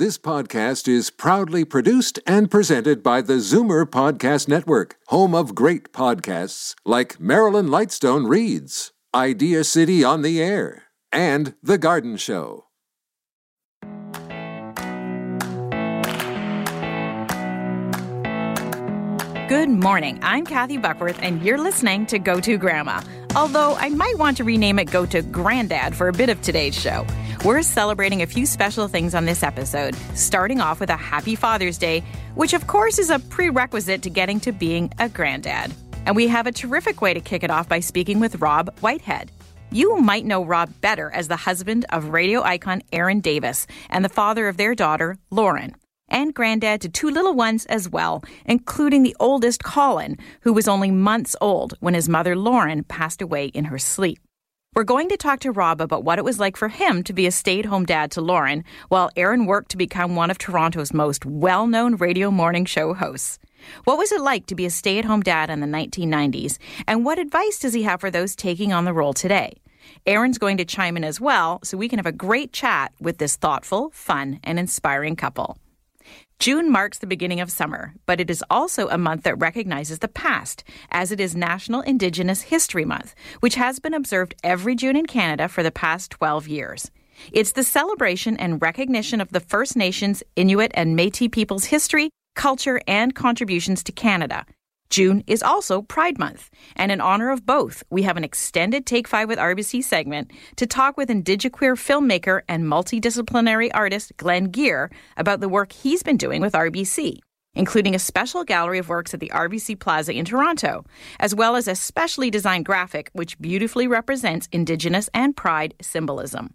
This podcast is proudly produced and presented by the Zoomer Podcast Network, home of great podcasts like Marilyn Lightstone Reads, Idea City on the Air, and The Garden Show. Good morning. I'm Kathy Buckworth, and you're listening to Go To Grandma. Although I might want to rename it Go To Granddad for a bit of today's show. We're celebrating a few special things on this episode, starting off with a Happy Father's Day, which of course is a prerequisite to getting to being a granddad. And we have a terrific way to kick it off by speaking with Rob Whitehead. You might know Rob better as the husband of radio icon Erin Davis and the father of their daughter, Lauren and granddad to two little ones as well, including the oldest, Colin, who was only months old when his mother, Lauren, passed away in her sleep. We're going to talk to Rob about what it was like for him to be a stay at home dad to Lauren, while Erin worked to become one of Toronto's most well known radio morning show hosts. What was it like to be a stay at home dad in the 1990s, and what advice does he have for those taking on the role today? Erin's going to chime in as well, so we can have a great chat with this thoughtful, fun, and inspiring couple. June marks the beginning of summer, but it is also a month that recognizes the past, as it is National Indigenous History Month, which has been observed every June in Canada for the past 12 years. It's the celebration and recognition of the First Nations, Inuit, and Metis peoples' history, culture, and contributions to Canada, June is also Pride Month, and in honor of both, we have an extended Take 5 with RBC segment to talk with Indigiqueer filmmaker and multidisciplinary artist Glenn Gear about the work he's been doing with RBC, including a special gallery of works at the RBC Plaza in Toronto, as well as a specially designed graphic which beautifully represents Indigenous and Pride symbolism.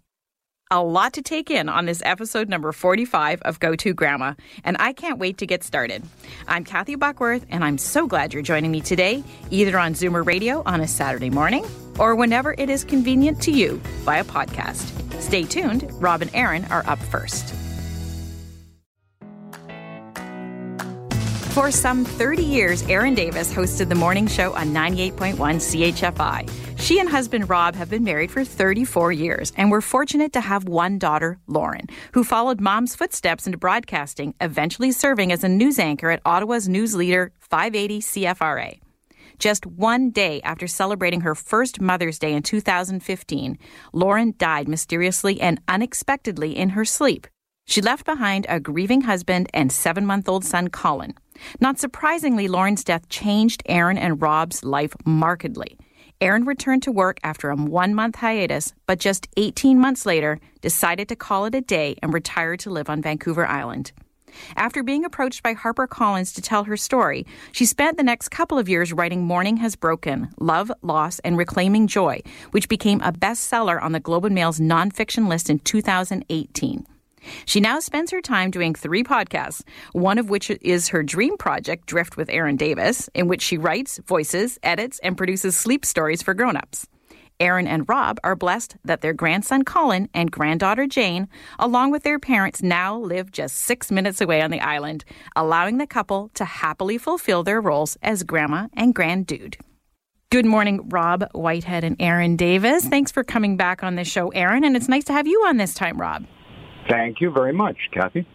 A lot to take in on this episode number 45 of Go To Grandma, and I can't wait to get started. I'm Kathy Buckworth, and I'm so glad you're joining me today, either on Zoomer Radio on a Saturday morning or whenever it is convenient to you via podcast. Stay tuned, Rob and Erin are up first. For some 30 years, Erin Davis hosted the morning show on 98.1 CHFI. She and husband Rob have been married for 34 years and were fortunate to have one daughter, Lauren, who followed mom's footsteps into broadcasting, eventually serving as a news anchor at Ottawa's news leader 580 CFRA. Just one day after celebrating her first Mother's Day in 2015, Lauren died mysteriously and unexpectedly in her sleep. She left behind a grieving husband and seven month old son, Colin. Not surprisingly, Lauren's death changed Erin and Rob's life markedly. Erin returned to work after a one month hiatus, but just 18 months later decided to call it a day and retire to live on Vancouver Island. After being approached by HarperCollins to tell her story, she spent the next couple of years writing Morning Has Broken Love, Loss, and Reclaiming Joy, which became a bestseller on the Globe and Mail's nonfiction list in 2018. She now spends her time doing three podcasts, one of which is her dream project, Drift with Erin Davis, in which she writes, voices, edits, and produces sleep stories for grown-ups. Erin and Rob are blessed that their grandson Colin and granddaughter Jane, along with their parents, now live just six minutes away on the island, allowing the couple to happily fulfill their roles as grandma and granddude. Good morning, Rob Whitehead and Erin Davis. Thanks for coming back on this show, Erin, and it's nice to have you on this time, Rob. Thank you very much, Kathy.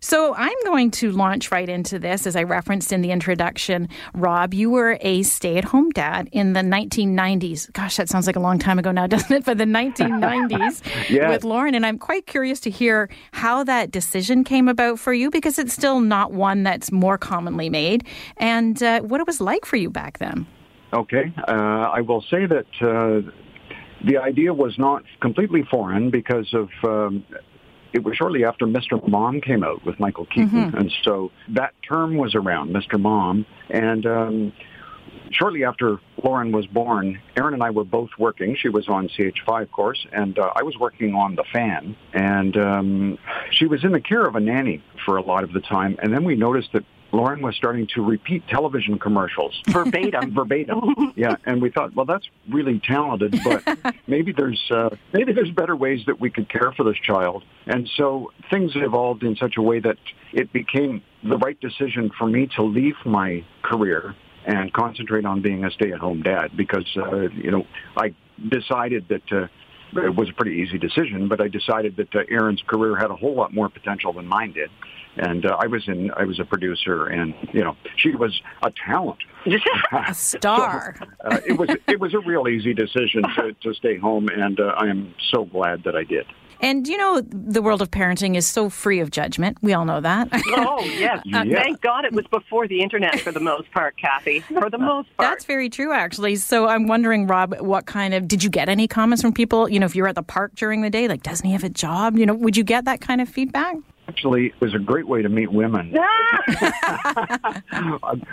So I'm going to launch right into this. As I referenced in the introduction, Rob, you were a stay at home dad in the 1990s. Gosh, that sounds like a long time ago now, doesn't it? For the 1990s yes. with Lauren. And I'm quite curious to hear how that decision came about for you because it's still not one that's more commonly made and uh, what it was like for you back then. Okay. Uh, I will say that. Uh, the idea was not completely foreign because of um, it was shortly after Mr. Mom came out with Michael Keaton, mm-hmm. and so that term was around, Mr. Mom, and um, shortly after Lauren was born, Erin and I were both working. She was on CHFI, of course, and uh, I was working on the fan. And um, she was in the care of a nanny for a lot of the time. And then we noticed that Lauren was starting to repeat television commercials verbatim, verbatim. Yeah, and we thought, well, that's really talented, but maybe there's uh, maybe there's better ways that we could care for this child. And so things evolved in such a way that it became the right decision for me to leave my career and concentrate on being a stay-at-home dad because uh, you know I decided that. Uh, it was a pretty easy decision, but I decided that uh, Erin's career had a whole lot more potential than mine did. And uh, I was in, I was a producer, and you know, she was a talent, a star. so, uh, it was, it was a real easy decision to, to stay home, and uh, I am so glad that I did. And you know, the world of parenting is so free of judgment. We all know that. oh, yes. Uh, yeah. Thank God it was before the internet for the most part, Kathy. For the most part. That's very true, actually. So I'm wondering, Rob, what kind of did you get any comments from people? You know, if you were at the park during the day, like, doesn't he have a job? You know, would you get that kind of feedback? Actually, it was a great way to meet women. a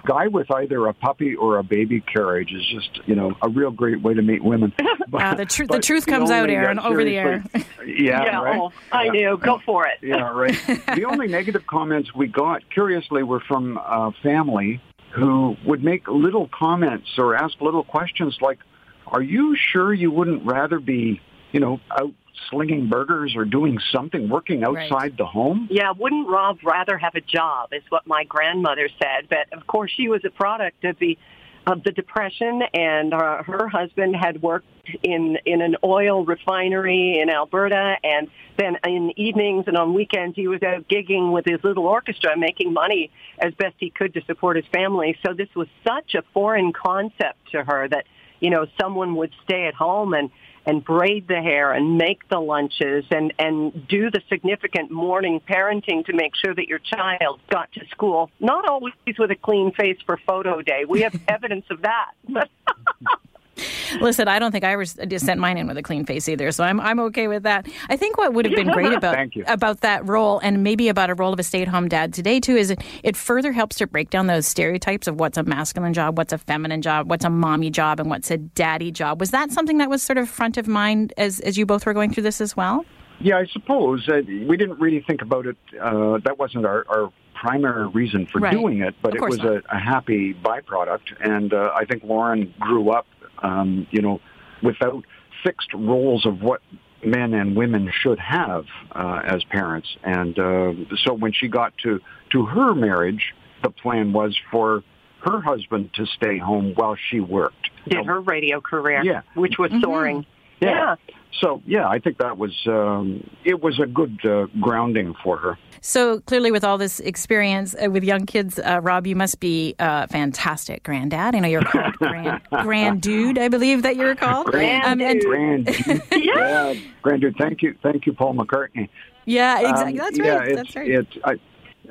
guy with either a puppy or a baby carriage is just, you know, a real great way to meet women. But, Uh, the, tr- the truth comes out, Erin, over the air. Yeah, yeah, right. oh, I knew. Go for it. Yeah, right. the only negative comments we got, curiously, were from uh, family who would make little comments or ask little questions like, "Are you sure you wouldn't rather be, you know, out slinging burgers or doing something, working Right. outside the home?" Yeah, wouldn't Rob rather have a job? Is what my grandmother said. But of course, she was a product of the of the depression, and uh, her husband had worked in in an oil refinery in Alberta, and then in evenings and on weekends he was out gigging with his little orchestra, making money as best he could to support his family. So this was such a foreign concept to her that you know someone would stay at home and and braid the hair and make the lunches and, and do the significant morning parenting to make sure that your child got to school. Not always with a clean face for photo day. We have evidence of that. Listen, I don't think I ever sent mine in with a clean face either, so I'm I'm okay with that. I think what would have been great about about that role, and maybe about a role of a stay-at-home dad today too, is it, it further helps to break down those stereotypes of what's a masculine job, what's a feminine job, what's a mommy job, and what's a daddy job. Was that something that was sort of front of mind as as you both were going through this as well? Yeah, I suppose uh, we didn't really think about it. Uh, that wasn't our, our primary reason for Right. doing it, but it was a, a happy byproduct. And uh, I think Lauren grew up, um, you know, without fixed roles of what men and women should have uh, as parents. And uh, so when she got to to her marriage, the plan was for her husband to stay home while she worked. Did her radio career, Yeah. which was soaring. Yeah. yeah. So yeah, I think that was um, it was a good uh, grounding for her. So clearly, with all this experience uh, with young kids, uh, Rob, you must be a fantastic granddad. I know you're called grand, grand dude, I believe that you're called. Grand Um, and- dude. Grand, yeah, grand dude. Thank you, thank you, Paul McCartney. yeah, Um, exactly. That's yeah, right. It's, That's right. It's, I,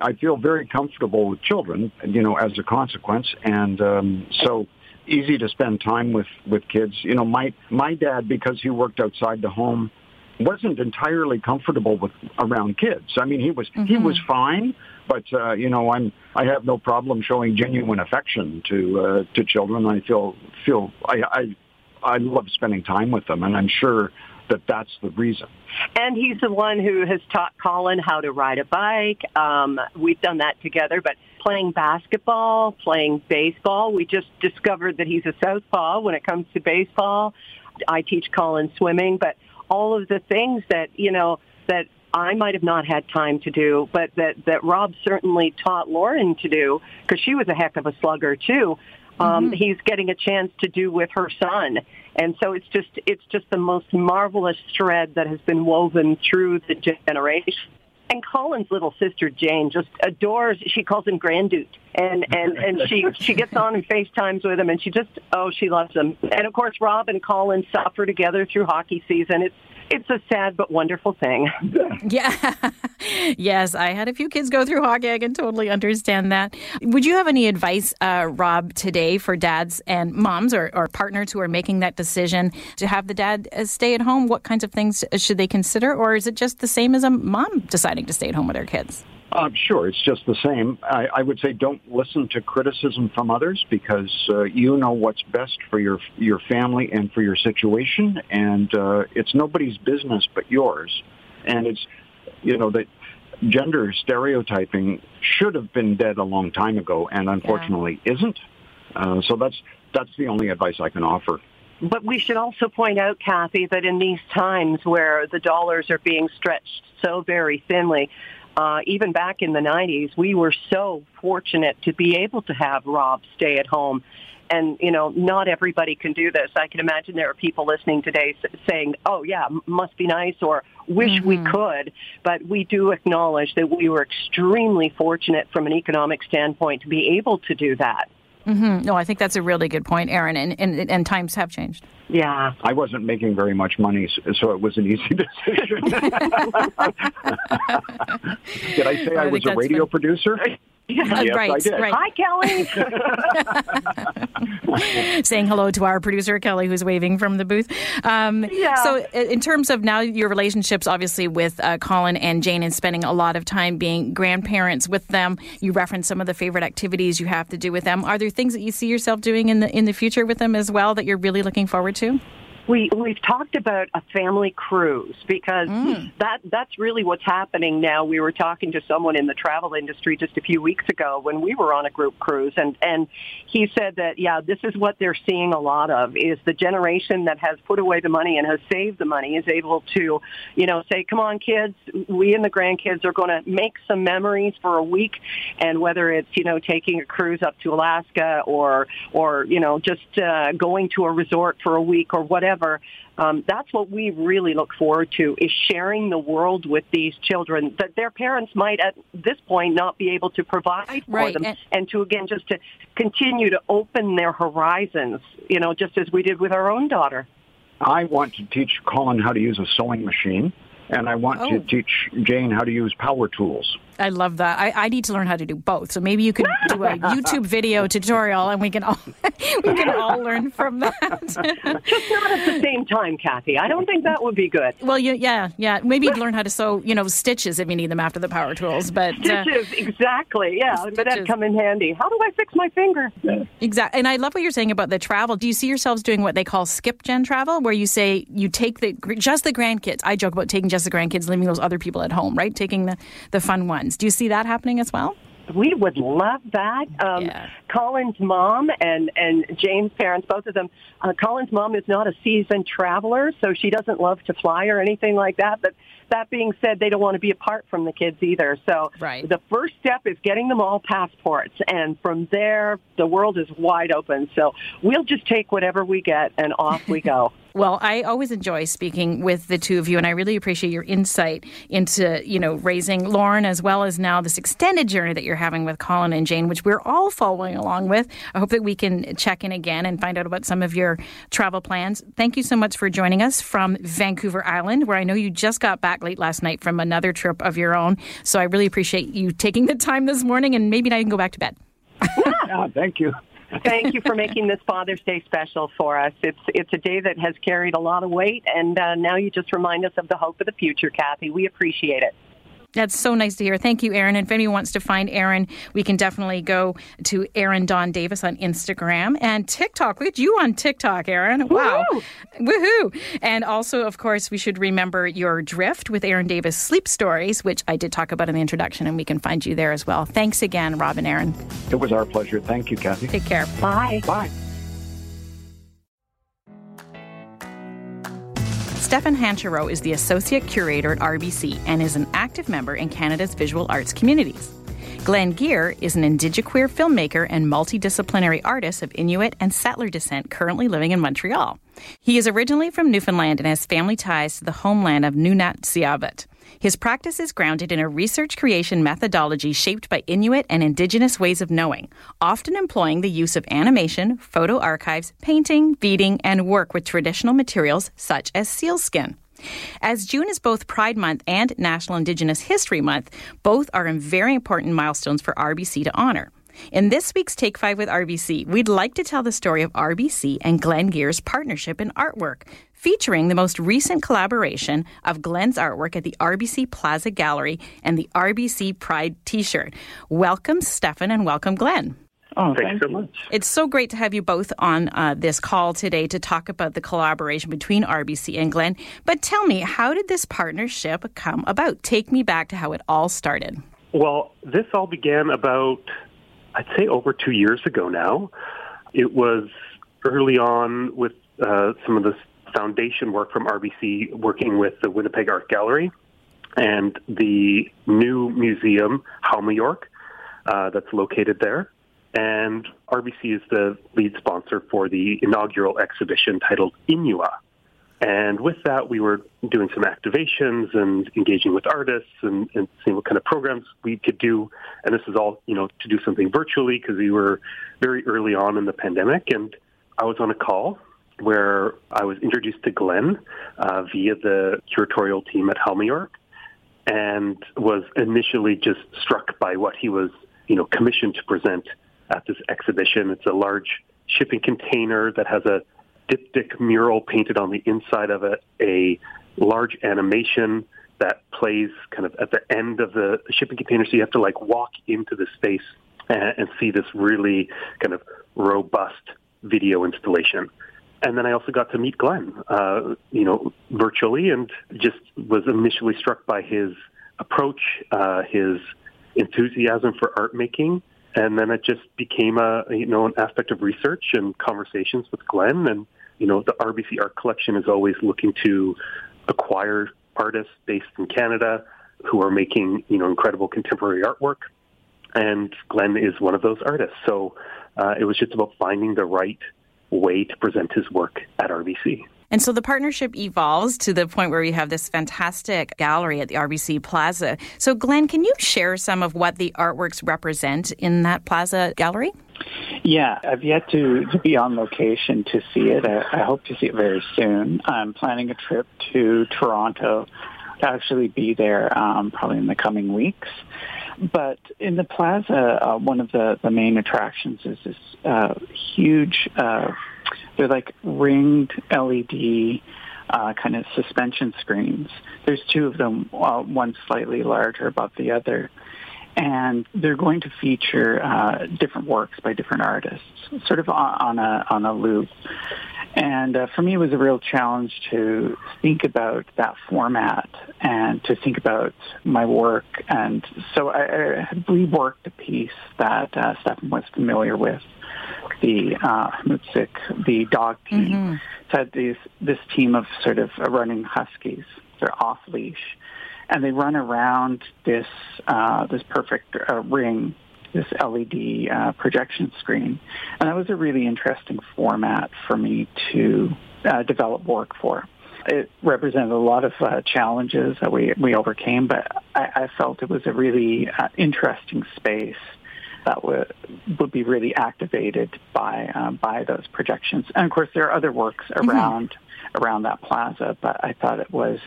I feel very comfortable with children, you know, as a consequence, and um, so easy to spend time with with kids. You know, my my dad, because he worked outside the home, wasn't entirely comfortable with around kids. I mean, he was he Mm-hmm. was fine, but uh, you know, I'm I have no problem showing genuine affection to uh, to children. I feel feel I, I I love spending time with them, and I'm sure that that's the reason. And he's the one who has taught Colin how to ride a bike. Um, we've done that together, but playing basketball, playing baseball, we just discovered that he's a southpaw when it comes to baseball. I teach Colin swimming, but all of the things that, you know, that I might have not had time to do, but that, that Rob certainly taught Lauren to do, because she was a heck of a slugger too. Um, He's getting a chance to do with her son, and so it's just it's just the most marvelous thread that has been woven through the generation. And Colin's little sister Jane just adores. She calls him Granddude, and and and she she gets on and FaceTimes with him, and she just oh she loves him. And of course, Rob and Colin suffer together through hockey season. It's it's a sad but wonderful thing. Yeah. yes, I had a few kids go through hockey. I can totally understand that. Would you have any advice, uh, Rob, today for dads and moms or, or partners who are making that decision to have the dad uh, stay at home? What kinds of things should they consider? Or is it just the same as a mom deciding to stay at home with their kids? Uh, sure, it's just the same. I, I would say don't listen to criticism from others because uh, you know what's best for your your family and for your situation, and uh, it's nobody's business but yours. And it's you know that gender stereotyping should have been dead a long time ago, and unfortunately isn't. Uh, so that's that's the only advice I can offer. But we should also point out, Kathy, that in these times where the dollars are being stretched so very thinly, uh, even back in the 90s, we were so fortunate to be able to have Rob stay at home. and you know, not everybody can do this. I can imagine there are people listening today saying, "Oh yeah, must be nice," or "Wish mm-hmm. we could." But we do acknowledge that we were extremely fortunate from an economic standpoint to be able to do that. Mm-hmm. No, I think that's a really good point, Erin, and, and, and times have changed. Yeah. I wasn't making very much money, so it was an easy decision. Did I say I, I was a radio producer? yes, right, I did. Right. Hi, Kelly. Saying hello to our producer, Kelly, who's waving from the booth. Um, yeah. So, in terms of now your relationships, obviously, with uh, Colin and Jane and spending a lot of time being grandparents with them, you referenced some of the favorite activities you have to do with them. Are there things that you see yourself doing in the, in the future with them as well that you're really looking forward to? We we've talked about a family cruise because mm. that that's really what's happening now. We were talking to someone in the travel industry just a few weeks ago when we were on a group cruise and and he said that yeah, this is what they're seeing a lot of is the generation that has put away the money and has saved the money is able to, you know, say, "Come on kids, we and the grandkids are going to make some memories for a week." And whether it's, you know, taking a cruise up to Alaska or or, you know, just uh, going to a resort for a week or whatever However, um, that's what we really look forward to is sharing the world with these children that their parents might at this point not be able to provide for right. them and, and to again just to continue to open their horizons you know just as we did with our own daughter i want to teach colin how to use a sewing machine and i want oh. to teach jane how to use power tools I love that. I, I need to learn how to do both. So maybe you could do a YouTube video tutorial, and we can all we can all learn from that. Just not at the same time, Kathy. I don't think that would be good. Well, you, yeah, yeah. Maybe you'd learn how to sew, you know, stitches if you need them after the power tools. But uh, stitches, uh, exactly. Yeah, stitches. but that'd come in handy. How do I fix my finger? Exactly. And I love what you're saying about the travel. Do you see yourselves doing what they call skip gen travel, where you say you take the just the grandkids? I joke about taking just the grandkids, leaving those other people at home, right? Taking the the fun ones. Do you see that happening as well? We would love that. Um, yeah. Colin's mom and and Jane's parents, both of them. Uh, Colin's mom is not a seasoned traveler, so she doesn't love to fly or anything like that. But that being said, they don't want to be apart from the kids either. So right. the first step is getting them all passports, and from there, the world is wide open. So we'll just take whatever we get, and off we go. Well, I always enjoy speaking with the two of you, and I really appreciate your insight into, you know, raising Lauren as well as now this extended journey that you're having with Colin and Jane, which we're all following along with. I hope that we can check in again and find out about some of your travel plans. Thank you so much for joining us from Vancouver Island, where I know you just got back late last night from another trip of your own. So I really appreciate you taking the time this morning, and maybe now you can go back to bed. yeah, thank you. Thank you for making this Father's Day special for us. It's it's a day that has carried a lot of weight, and uh, now you just remind us of the hope of the future, Kathy. We appreciate it. That's so nice to hear. Thank you, Erin. And if anyone wants to find Erin, we can definitely go to Erin Don Davis on Instagram and TikTok. Look at you on TikTok, Erin. Wow. Woo-hoo. Woohoo. And also, of course, we should remember your Drift with Erin Davis Sleep Stories, which I did talk about in the introduction, and we can find you there as well. Thanks again, Rob and Erin. It was our pleasure. Thank you, Kathy. Take care. Bye. Bye. Stefan Hancherow is the Associate Curator at RBC and is an active member in Canada's visual arts communities. Glenn Gear is an indigiqueer filmmaker and multidisciplinary artist of Inuit and settler descent currently living in Montreal. He is originally from Newfoundland and has family ties to the homeland of Nunatsiavut. His practice is grounded in a research creation methodology shaped by Inuit and Indigenous ways of knowing, often employing the use of animation, photo archives, painting, beading, and work with traditional materials such as sealskin. As June is both Pride Month and National Indigenous History Month, both are very important milestones for RBC to honor. In this week's Take 5 with RBC, we'd like to tell the story of RBC and Glenn Gear's partnership in artwork, featuring the most recent collaboration of Glenn's artwork at the RBC Plaza Gallery and the RBC Pride t shirt. Welcome, Stefan, and welcome, Glenn. Oh, thanks so much. It's so great to have you both on uh, this call today to talk about the collaboration between RBC and Glenn. But tell me, how did this partnership come about? Take me back to how it all started. Well, this all began about I'd say over two years ago now. It was early on with uh, some of the foundation work from RBC working with the Winnipeg Art Gallery and the new museum, Qaumajuq, uh, that's located there. And RBC is the lead sponsor for the inaugural exhibition titled Inua. And with that, we were doing some activations and engaging with artists and, and seeing what kind of programs we could do. And this is all, you know, to do something virtually because we were very early on in the pandemic. And I was on a call where I was introduced to Glenn uh, via the curatorial team at Qaumajuq and was initially just struck by what he was, you know, commissioned to present at this exhibition. It's a large shipping container that has a diptych mural painted on the inside of it, a large animation that plays kind of at the end of the shipping container. So you have to like walk into the space and, and see this really kind of robust video installation. And then I also got to meet Glenn, uh, you know, virtually, and just was initially struck by his approach, uh, his enthusiasm for art making, and then it just became a you know an aspect of research and conversations with Glenn. And you know, the RBC Art Collection is always looking to acquire artists based in Canada who are making you know incredible contemporary artwork. And Glenn is one of those artists. So uh, it was just about finding the right way to present his work at RBC. And so the partnership evolves to the point where we have this fantastic gallery at the RBC Plaza. So, Glenn, can you share some of what the artworks represent in that Plaza gallery? Yeah, I've yet to, to be on location to see it. I, I hope to see it very soon. I'm planning a trip to Toronto to actually be there um, probably in the coming weeks. But in the plaza, uh, one of the, the main attractions is this uh, huge, uh, they're like ringed LED uh, kind of suspension screens. There's two of them, uh, one slightly larger above the other. And they're going to feature uh, different works by different artists, sort of on, on a on a loop. And uh, for me, it was a real challenge to think about that format and to think about my work. And so I, I had reworked a piece that uh, Stefan was familiar with, the uh, the dog team. Mm-hmm. So had these, this team of sort of running huskies. They're off leash, and they run around this uh, this perfect uh, ring this LED uh, projection screen. And that was a really interesting format for me to uh, develop work for. It represented a lot of uh, challenges that we, we overcame, but I, I felt it was a really uh, interesting space that would would be really activated by uh, by those projections. And of course, there are other works mm-hmm. around mm-hmm. around that plaza, but I thought it was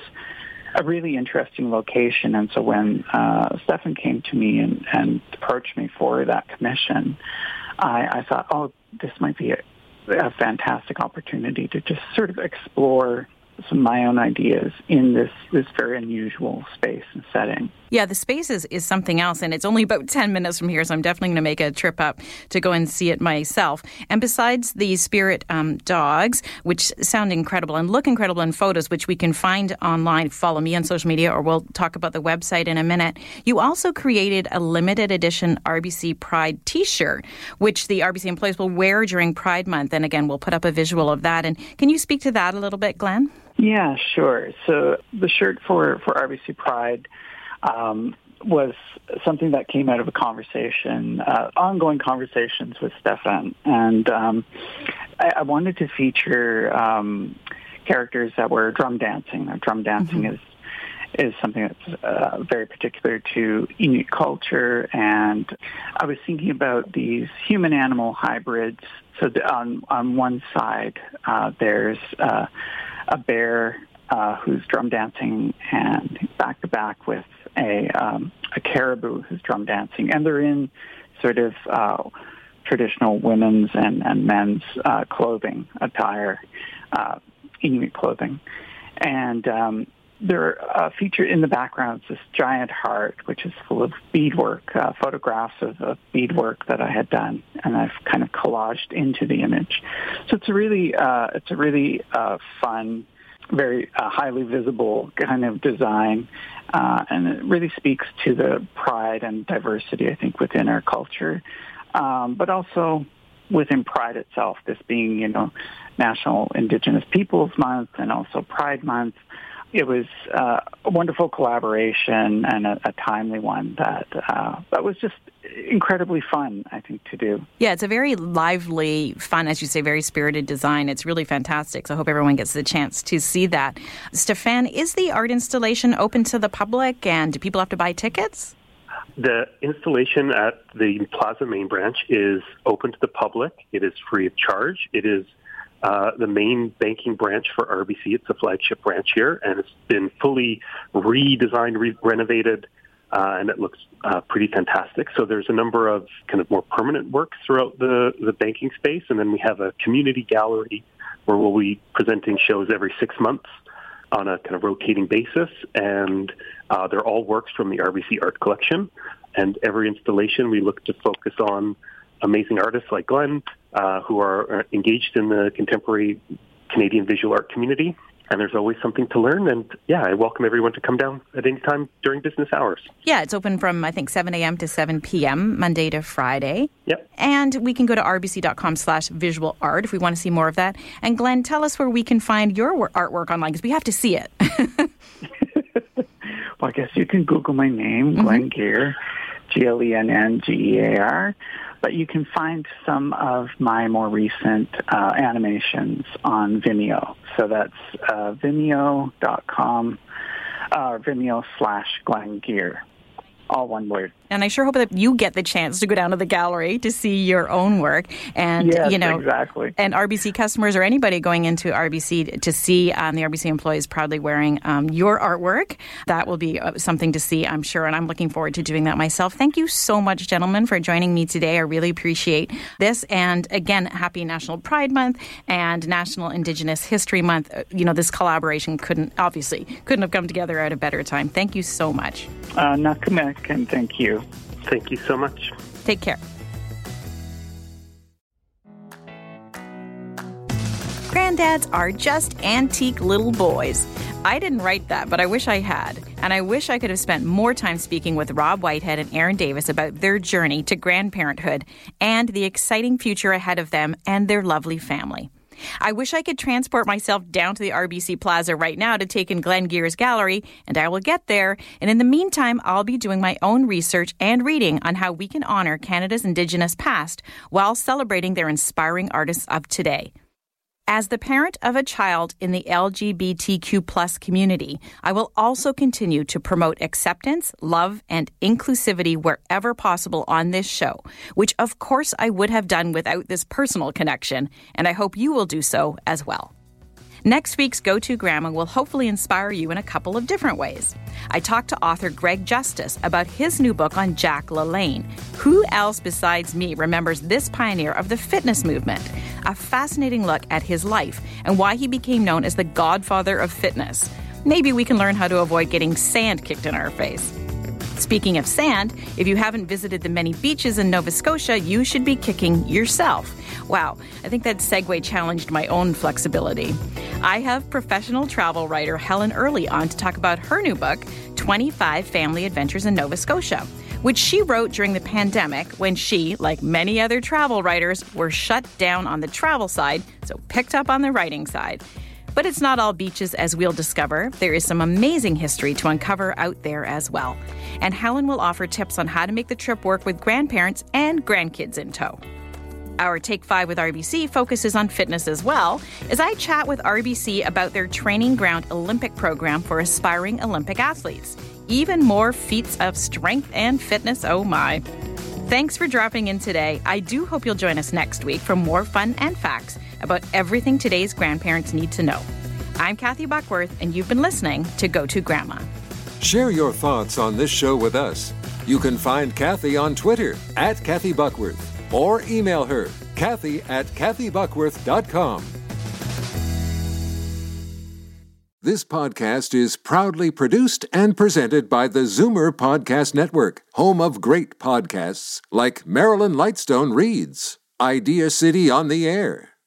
a really interesting location. And so when uh, Stefan came to me and, and approached me for that commission, I, I thought, oh, this might be a, a fantastic opportunity to just sort of explore some my own ideas in this this very unusual space and setting. Yeah, the space is, is something else, and it's only about 10 minutes from here, so I'm definitely going to make a trip up to go and see it myself. And besides the spirit um, dogs, which sound incredible and look incredible in photos, which we can find online, follow me on social media, or we'll talk about the website in a minute, you also created a limited edition RBC Pride t shirt, which the RBC employees will wear during Pride Month. And again, we'll put up a visual of that. And can you speak to that a little bit, Glenn? Yeah, sure. So the shirt for, for RBC Pride um, was something that came out of a conversation, uh, ongoing conversations with Stefan. And um, I, I, wanted to feature um, characters that were drum dancing. Now, drum dancing mm-hmm. is is something that's uh, very particular to Inuit culture. And I was thinking about these human-animal hybrids. So the, on on one side, uh, there's uh, a bear uh, who's drum dancing and back to back with a um, a caribou who's drum dancing, and they're in sort of uh, traditional women's and, and men's uh, clothing attire, uh, Inuit clothing, and um, they're uh, featured in the background is this giant heart, which is full of beadwork, uh, photographs of, of beadwork that I had done, and I've kind of collaged into the image. So it's a really, uh, it's a really uh, fun very uh, highly visible kind of design, uh, and it really speaks to the pride and diversity, I think, within our culture, um, but also within Pride itself, this being, you know, National Indigenous Peoples Month and also Pride Month. It was uh, a wonderful collaboration and a, a timely one that uh, that was just incredibly fun, I think, to do. Yeah, it's a very lively, fun, as you say, very spirited design. It's really fantastic. So I hope everyone gets the chance to see that. Stefan, is the art installation open to the public and do people have to buy tickets? The installation at the Plaza main branch is open to the public. It is free of charge. It is uh, the main banking branch for RBC. It's the flagship branch here, and it's been fully redesigned, re- renovated, uh, and it looks uh, pretty fantastic. So there's a number of kind of more permanent works throughout the, the banking space, and then we have a community gallery where we'll be presenting shows every six months on a kind of rotating basis, and uh, they're all works from the RBC Art Collection. And every installation, we look to focus on amazing artists like Glenn, uh, who are uh, engaged in the contemporary Canadian visual art community and there's always something to learn. And yeah, I welcome everyone to come down at any time during business hours. Yeah, it's open from, I think, 7 a.m. to 7 p.m., Monday to Friday. Yep. And we can go to rbc.com slash visual art if we want to see more of that. And Glenn, tell us where we can find your artwork online because we have to see it. well, I guess you can Google my name, mm-hmm. Glenn Gear, G L E N N G E A R but you can find some of my more recent uh, animations on Vimeo. So that's uh, vimeo.com, uh, Vimeo slash Glenn Gear all one word. And I sure hope that you get the chance to go down to the gallery to see your own work. And yes, you know, exactly. And RBC customers or anybody going into RBC to see um, the RBC employees proudly wearing um, your artwork, that will be uh, something to see, I'm sure. And I'm looking forward to doing that myself. Thank you so much, gentlemen, for joining me today. I really appreciate this. And again, happy National Pride Month and National Indigenous History Month. Uh, you know, this collaboration couldn't obviously couldn't have come together at a better time. Thank you so much. Uh, and thank you. Thank you so much. Take care. Granddads are just antique little boys. I didn't write that, but I wish I had. And I wish I could have spent more time speaking with Rob Whitehead and Erin Davis about their journey to grandparenthood and the exciting future ahead of them and their lovely family. I wish I could transport myself down to the RBC Plaza right now to take in Glenn Gear's gallery, and I will get there. And in the meantime, I'll be doing my own research and reading on how we can honor Canada's Indigenous past while celebrating their inspiring artists of today. As the parent of a child in the LGBTQ plus community, I will also continue to promote acceptance, love, and inclusivity wherever possible on this show, which of course I would have done without this personal connection, and I hope you will do so as well. Next week's Go To Grandma will hopefully inspire you in a couple of different ways. I talked to author Greg Justice about his new book on Jack LaLanne. Who else besides me remembers this pioneer of the fitness movement? A fascinating look at his life and why he became known as the godfather of fitness. Maybe we can learn how to avoid getting sand kicked in our face. Speaking of sand, if you haven't visited the many beaches in Nova Scotia, you should be kicking yourself. Wow, I think that segue challenged my own flexibility. I have professional travel writer Helen Earley on to talk about her new book, 25 Family Adventures in Nova Scotia which she wrote during the pandemic when she, like many other travel writers, were shut down on the travel side, so picked up on the writing side. But it's not all beaches, as we'll discover. There is some amazing history to uncover out there as well. And Helen will offer tips on how to make the trip work with grandparents and grandkids in tow. Our Take 5 with RBC focuses on fitness as well, as I chat with RBC about their Training Ground Olympic program for aspiring Olympic athletes. Even more feats of strength and fitness, oh my. Thanks for dropping in today. I do hope you'll join us next week for more fun and facts about everything today's grandparents need to know. I'm Kathy Buckworth, and you've been listening to Go To Grandma. Share your thoughts on this show with us. You can find Kathy on Twitter at Kathy Buckworth or email her, Kathy at KathyBuckworth.com. This podcast is proudly produced and presented by the Zoomer Podcast Network, home of great podcasts like Marilyn Lightstone Reads, Idea City on the Air,